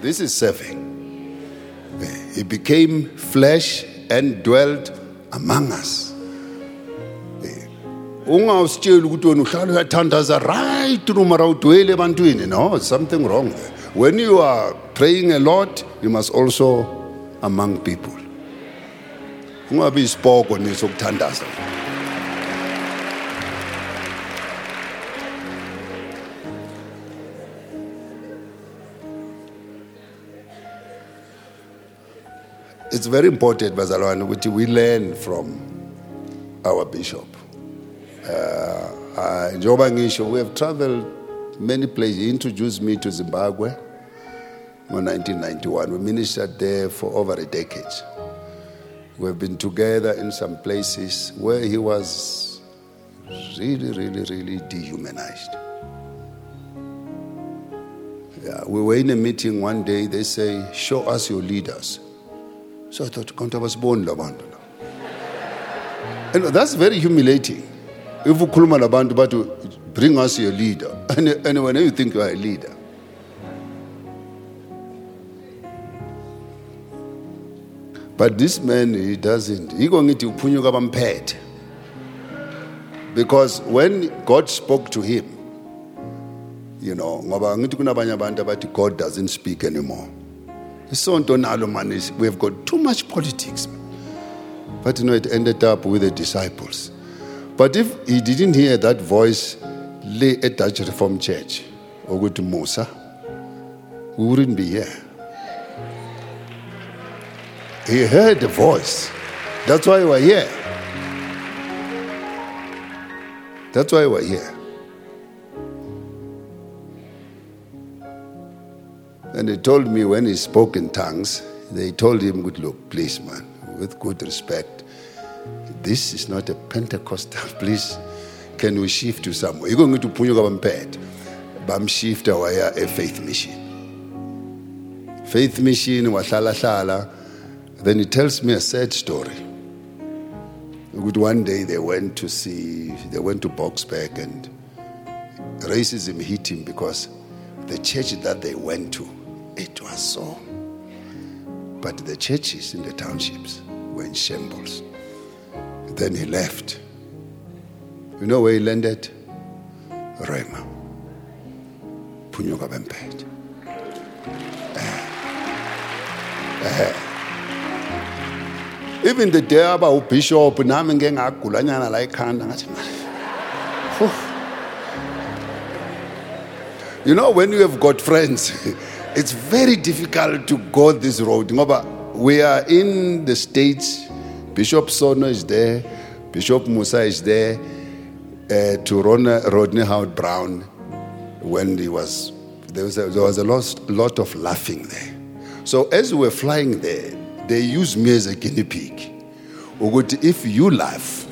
[SPEAKER 2] This is serving. He became flesh and dwelt among us. ungawusitsheli ukuthi wena uhlala uyathandaza right noma rawudwele ebantwini no something wrong when you are praying a lot you must also among people. Ungabi isipoko nesokuthandaza. It's very important bazalwane ukuthi we learn from our bishop. Uh, njengoba ngisho we have traveled many places he introduced me to zimbabwe ngo-1991 we ministered there for over a decade. We've been together in some places where he was really really really dehumanized. Yeah, we were in a meeting one day they say show us your leaders. So i thought kanti abasiboni labantu la. And that's very humiliating. If bathi bring us your leader. And, and when you think you are a leader but this man he doesn't. Yiko ngithi uphunyuka bamphethe. Because when god spoke to him you know god doesn't speak anymore. Isonto nalo man we have got too much politics. But you know it ended up with the disciples. But if he didn't hear that voice lay at Dutch Reformed Church ukuthi Musa we wouldn't be here he heard the voice that's why we're here that's why we're here and he told me when he spoke in tongues they told him good look please man with good respect this is not a Pentecostal. Please, can we shift to somewhere? You're going to Punyuka Bampet. Bam shift away a faith mission. Faith mission shala. Then he tells me a sad story. Good one day they went to see, they went to Boksburg and racism hit him because the church that they went to, it was so. But the churches in the townships were in shambles. Then he left. You know where he landed? Rhema. Punyuka Bempet. Even the day about bishop nami ngeke ngagulanyana la ekhanda ngathi. You know when you have got friends it's very difficult to go this road ngoba we are in the states Bishop Sono is there Bishop Musa is there uh, to Rodney, Rodney Howard-Browne when he was there was a, there was a lot, lot of laughing there. So as we were flying there, they use me as a guinea pig. Ukuthi, if you laugh,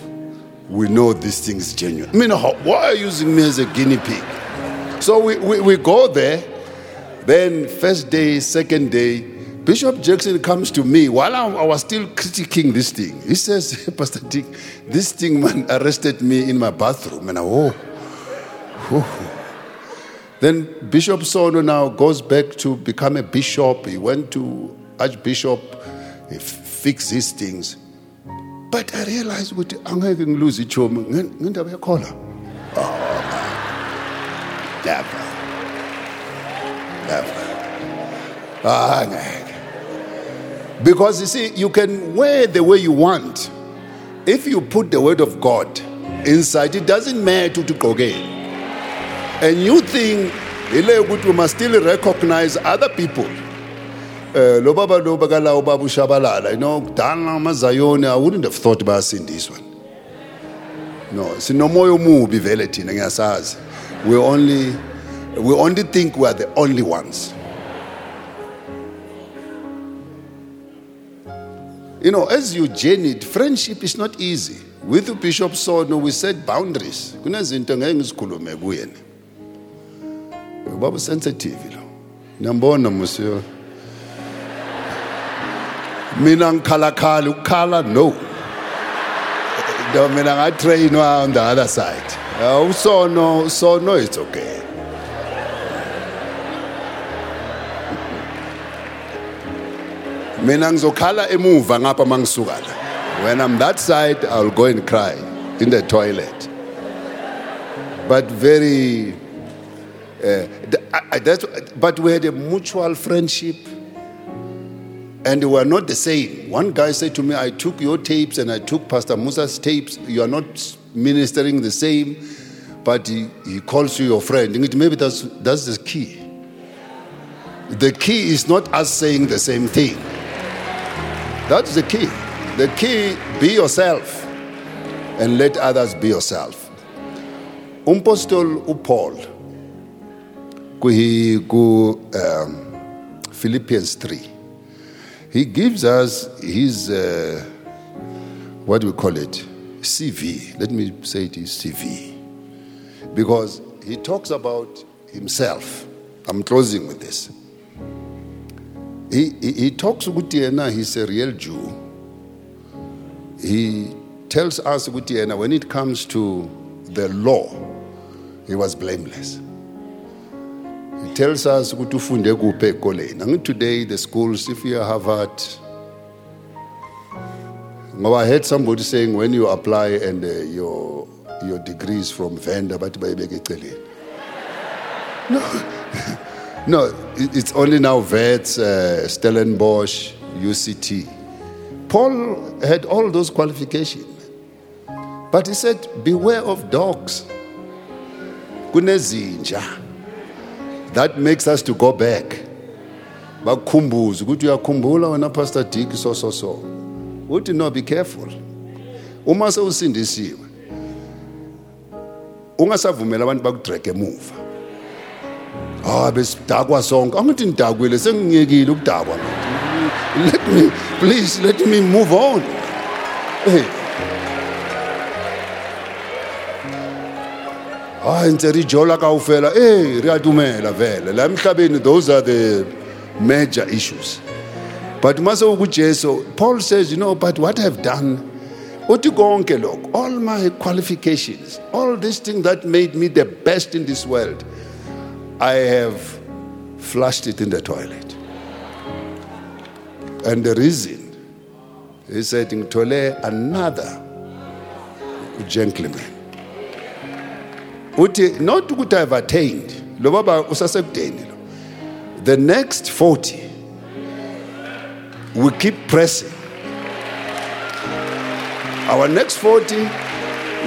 [SPEAKER 2] we know this thing is genuine. I mean, why are you using me as a guinea pig? So we, we, we go there. Then first day, second day, Bishop Jackson comes to me while I, I was still critiquing this thing. He says, Pastor Dick, this thing man arrested me in my bathroom. And I, oh, whew. Then Bishop Sono now goes back to become a bishop. He went to Archbishop, he f- fixed these things. But I realized ukuthi angeke ngiluze ichomi nge- ngendaba yakhola. Oh. Never. Never. Ah. Because you see, you can wear the way you want. If you put the word of God inside, it doesn't matter to go a new thing ile ukuthi we must still recognize other people lo baba lo bakala ubaba ushabalala you know kudala amazayoni i wouldn't have thought bayasindiswa no sinomoya omubi vele thina ngiyasazi. We only we only think we are the only ones. You know as you journeyed friendship is not easy. With bishop sono we set boundaries. Kunezinto ngeke ngizikhulume kuyena. Ubaba sensitive lo. Niyambona monsieur. Mina ngikhalakhala ukukhala no. Mina ngatrainwa on the other side. Uh, usono usono it's okay. Mina ngizokhala emuva ngapha mangisuka la when i'm that side i'll go and cry in the toilet. But very uh, that's, but we had a mutual friendship and they were not the same. One guy said to me, I took your tapes and I took Pastor Musa's tapes. You are not ministering the same, but he, he calls you your friend. And maybe that's, that's the key. The key is not us saying the same thing. That's the key. The key, be yourself and let others be yourself. Umpostol uPaul, ku um, Philippians 3 he gives us his uh, what do we call it? Cv let me say it is cv because he talks about himself. I'm closing with this. He, he, he talks ukuthi yena he's a real jew. He tells us yena when it comes to the law he was blameless he tells us ukuthi ufunde ekoleni? Angithi today the schools if you are harvard i heard somebody saying when you apply and uh, your your degrees from bayibeke eceleni. No. No it's only now Wits uh, stellenbosch uct paul had all those qualifications but he said beware of dogs. Kunezinja that makes us to go back. Bakukhumbuze ukuthi uyakhumbula wena pastor dick so so so. Uthi no be careful. Uma sewusindisiwe ungasavumela abantu bakudrege emuva. Ah besidakwa sonke. Angithi nidakwile sengingekile ukudakwa. Let me please let me move on. Hey. Hayi ntse ri jola kaofela. Eh ri a vele. La emhlabeni those are the major issues. But mase ukujesu paul says you know but what i've done uthi konke lokho all my qualifications all these things that made me the best in this world i have flushed it in the toilet. And the reason he said ngithole another gentleman uthi not ukuthi i've attained lo baba usasekudeni lo. The next 40 we keep pressing. Our next 40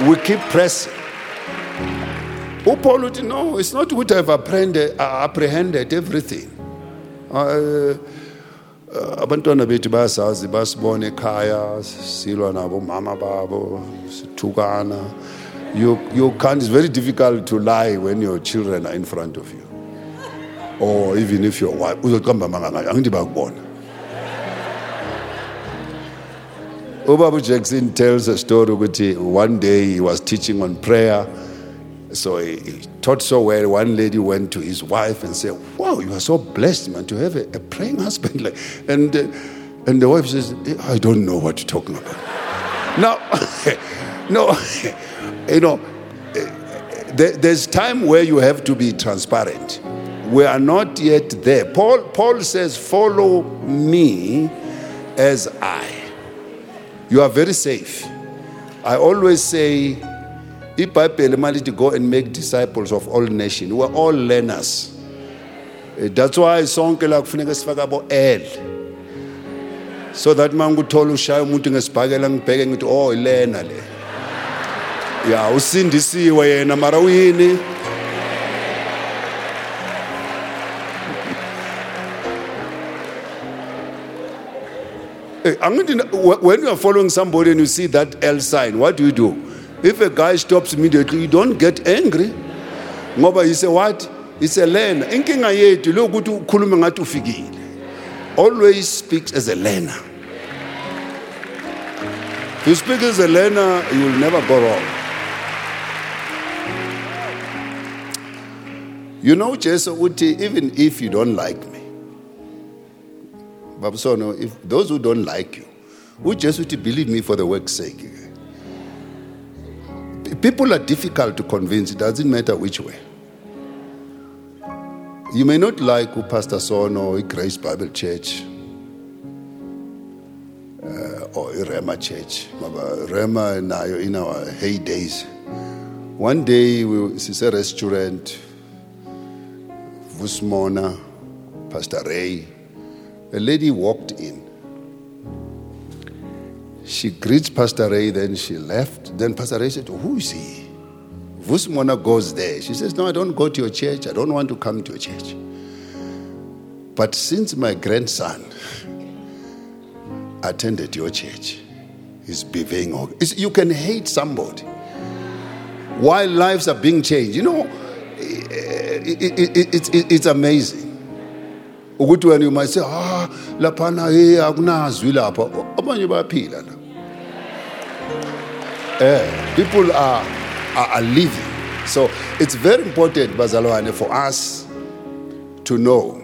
[SPEAKER 2] we keep pressing. Upaul uthi no it's not ukuthi i've apprehended, uh, apprehended everything. Uh, uh, abantwana bethu bayasazi basibona ekhaya silwa nabo mama babo sithukana you, you can't, it's very difficult to lie when your children are in front of you. Or even if your wife ubaba jackson tells a story ukuthi one day he was teaching on prayer. So he, he taught so well one lady went to his wife and said wow you are so blessed man to have a, a praying husband. Like and uh, and the wife says i don't know what you're talking about. Now no you know there's time where you have to be transparent. We are not yet there. Paul paul says follow me as i. You are very safe. I always say ibhayibheli malithi go and make disciples of all nations. We're all learners. Eh, that's why sonke la kufuneka sifake abo l. So that uma ngikuthola ushaya umuntu ngesibhakela ngibheke ngithi oh ilena le ya usindisiwe yena mara uyini eh, wh- when you are following somebody and you see that L sign, what do you do? If a guy stops immediately, you don't get angry. Ngoba you say what? It's a learner. Inkinga yethu lokuthi ukhulume ngathi ufikile. Always speaks as a learner. If you speak as a learner, you will never go wrong. You know, Jesus, uthi, even if you don't like me, Babusono, if those who don't like you, just to believe me for the work's sake. People are difficult to convince, it doesn't matter which way. You may not like who Pastor Son or Grace Bible Church uh, or Rhema Church. Rhema now in our heydays. One day we it's a restaurant, Vusmona, Pastor Ray. A lady walked in. She greets Pastor Ray, then she left. Then Pastor Ray said, Who is he? Vusmona goes there. She says, No, I don't go to your church. I don't want to come to your church. But since my grandson attended your church, he's behaving. You can hate somebody while lives are being changed. You know, it, it, it, it's- it, it's amazing. ukuthi wena you might say ah laphana hey akunazwi lapha. Abanye bayaphila la. Eh people are, are are living. So it's very important bazalwane for us to know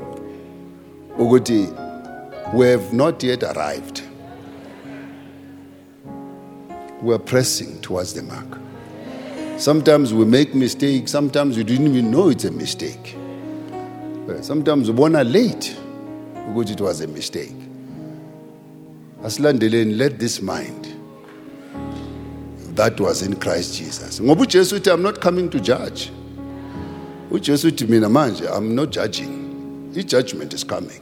[SPEAKER 2] ukuthi we have not yet arrived. We are pressing towards the mark sometimes we make mistakes sometimes we didn't even know it's a mistake. Sometimes ubona late because it was a mistake. Aslan asilandeleni let this mind that was in Christ Jesus. I'm not coming to judge. Mina manje I'm not judging. I-judgment is coming.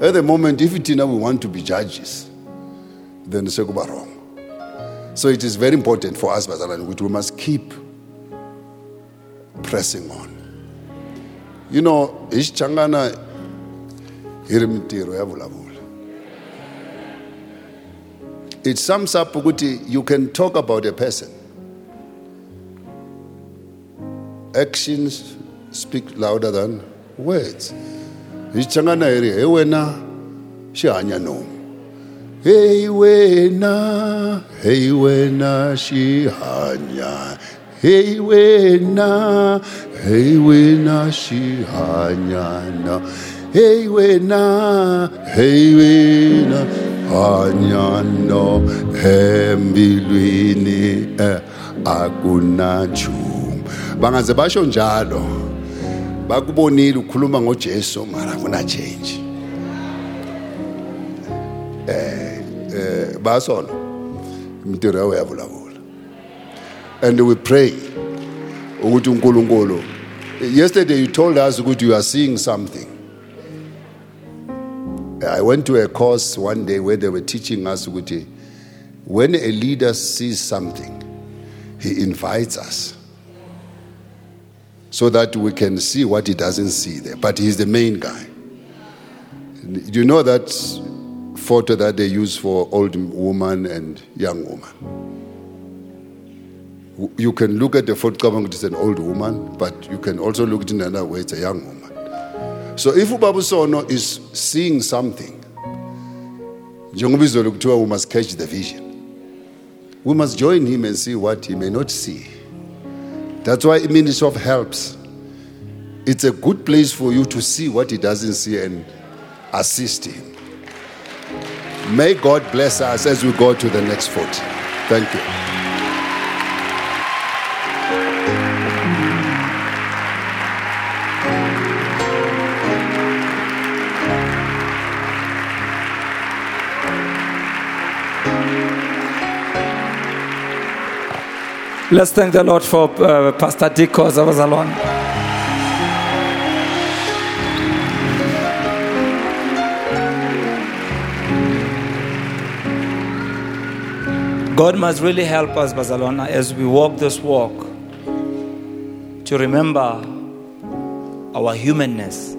[SPEAKER 2] At the moment if thina we want to be judges then sekuba wrong so it is very important for us bazalwane ukuthi we must keep pressing on. You know hi xichangana it sums up ukuthi you can talk about a person. Actions speak louder than words. Hi xichangana hi ri he wena xi hanya nomu hey wena. Hey wena xi hanya hey wena. Hey wena xi hanya na hey wena. Hey wena hanya no embilwini eh, akuna nchumu bangaze basho njalo. Bakubonile ukhuluma ngoJesu mara akuna change. Basono imintirho yawo yavulavula. And we pray ukuthi uNkulunkulu yesterday you told us ukuthi you are seeing something. I went to a course one day where they were teaching us ukuthi when a leader sees something he invites us so that we can see what he doesn't see there. But he's the main guy. Do you know that photo that they use for old woman and young woman. You can look at the photo it's an old woman, but you can also look at it in another way, it's a young woman. So if Ubabu Sono is seeing something, we must catch the vision. We must join him and see what he may not see. That's why Ministry of helps. It's a good place for you to see what he doesn't see and assist him. May God bless us as we go to the next 40. Thank you.
[SPEAKER 1] Let's thank the Lord for uh, Pastor Dick Khoza bazalwane. God must really help us, bazalwane, as we walk this walk to remember our humanness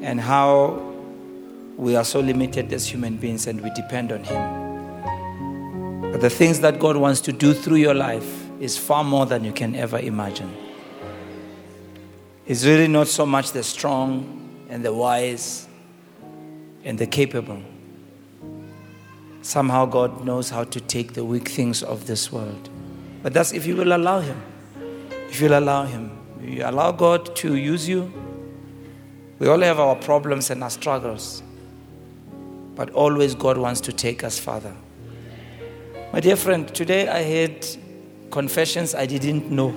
[SPEAKER 1] and how we are so limited as human beings and we depend on Him. But the things that God wants to do through your life is far more than you can ever imagine. It's really not so much the strong and the wise and the capable. Somehow God knows how to take the weak things of this world. But that's if you will allow Him. If you'll allow Him. You allow God to use you. We all have our problems and our struggles. But always God wants to take us further. My dear friend, today I had confessions I didn't know.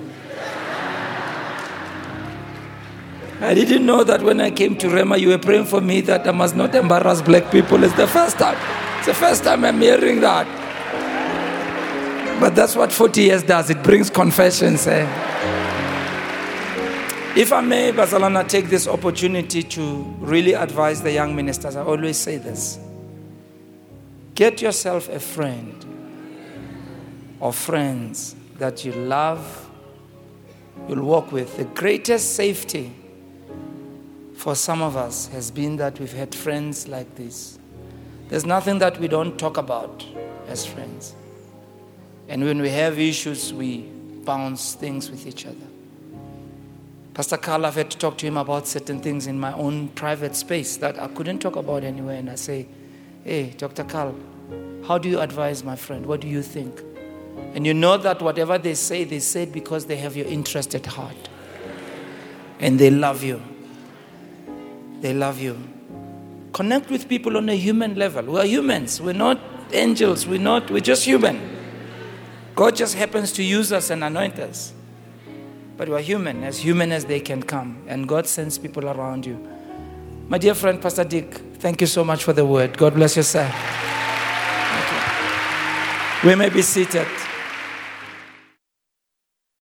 [SPEAKER 1] I didn't know that when I came to Rhema, you were praying for me that I must not embarrass black people. It's the first time. It's the first time I'm hearing that. But that's what 40 years does. It brings confessions. Eh? If I may, Bazalana, take this opportunity to really advise the young ministers. I always say this get yourself a friend or friends that you love, you'll walk with. The greatest safety for some of us has been that we've had friends like this. There's nothing that we don't talk about as friends. And when we have issues, we bounce things with each other. Pastor Carl, I've had to talk to him about certain things in my own private space that I couldn't talk about anywhere. And I say, Hey, Dr. Carl, how do you advise my friend? What do you think? And you know that whatever they say, they say it because they have your interest at heart. And they love you. They love you. Connect with people on a human level. We are humans. We're not angels. We're not, we're just human. God just happens to use us and anoint us. But we're human, as human as they can come. And God sends people around you. My dear friend, Pastor Dick, thank you so much for the word. God bless you, sir. We may be seated.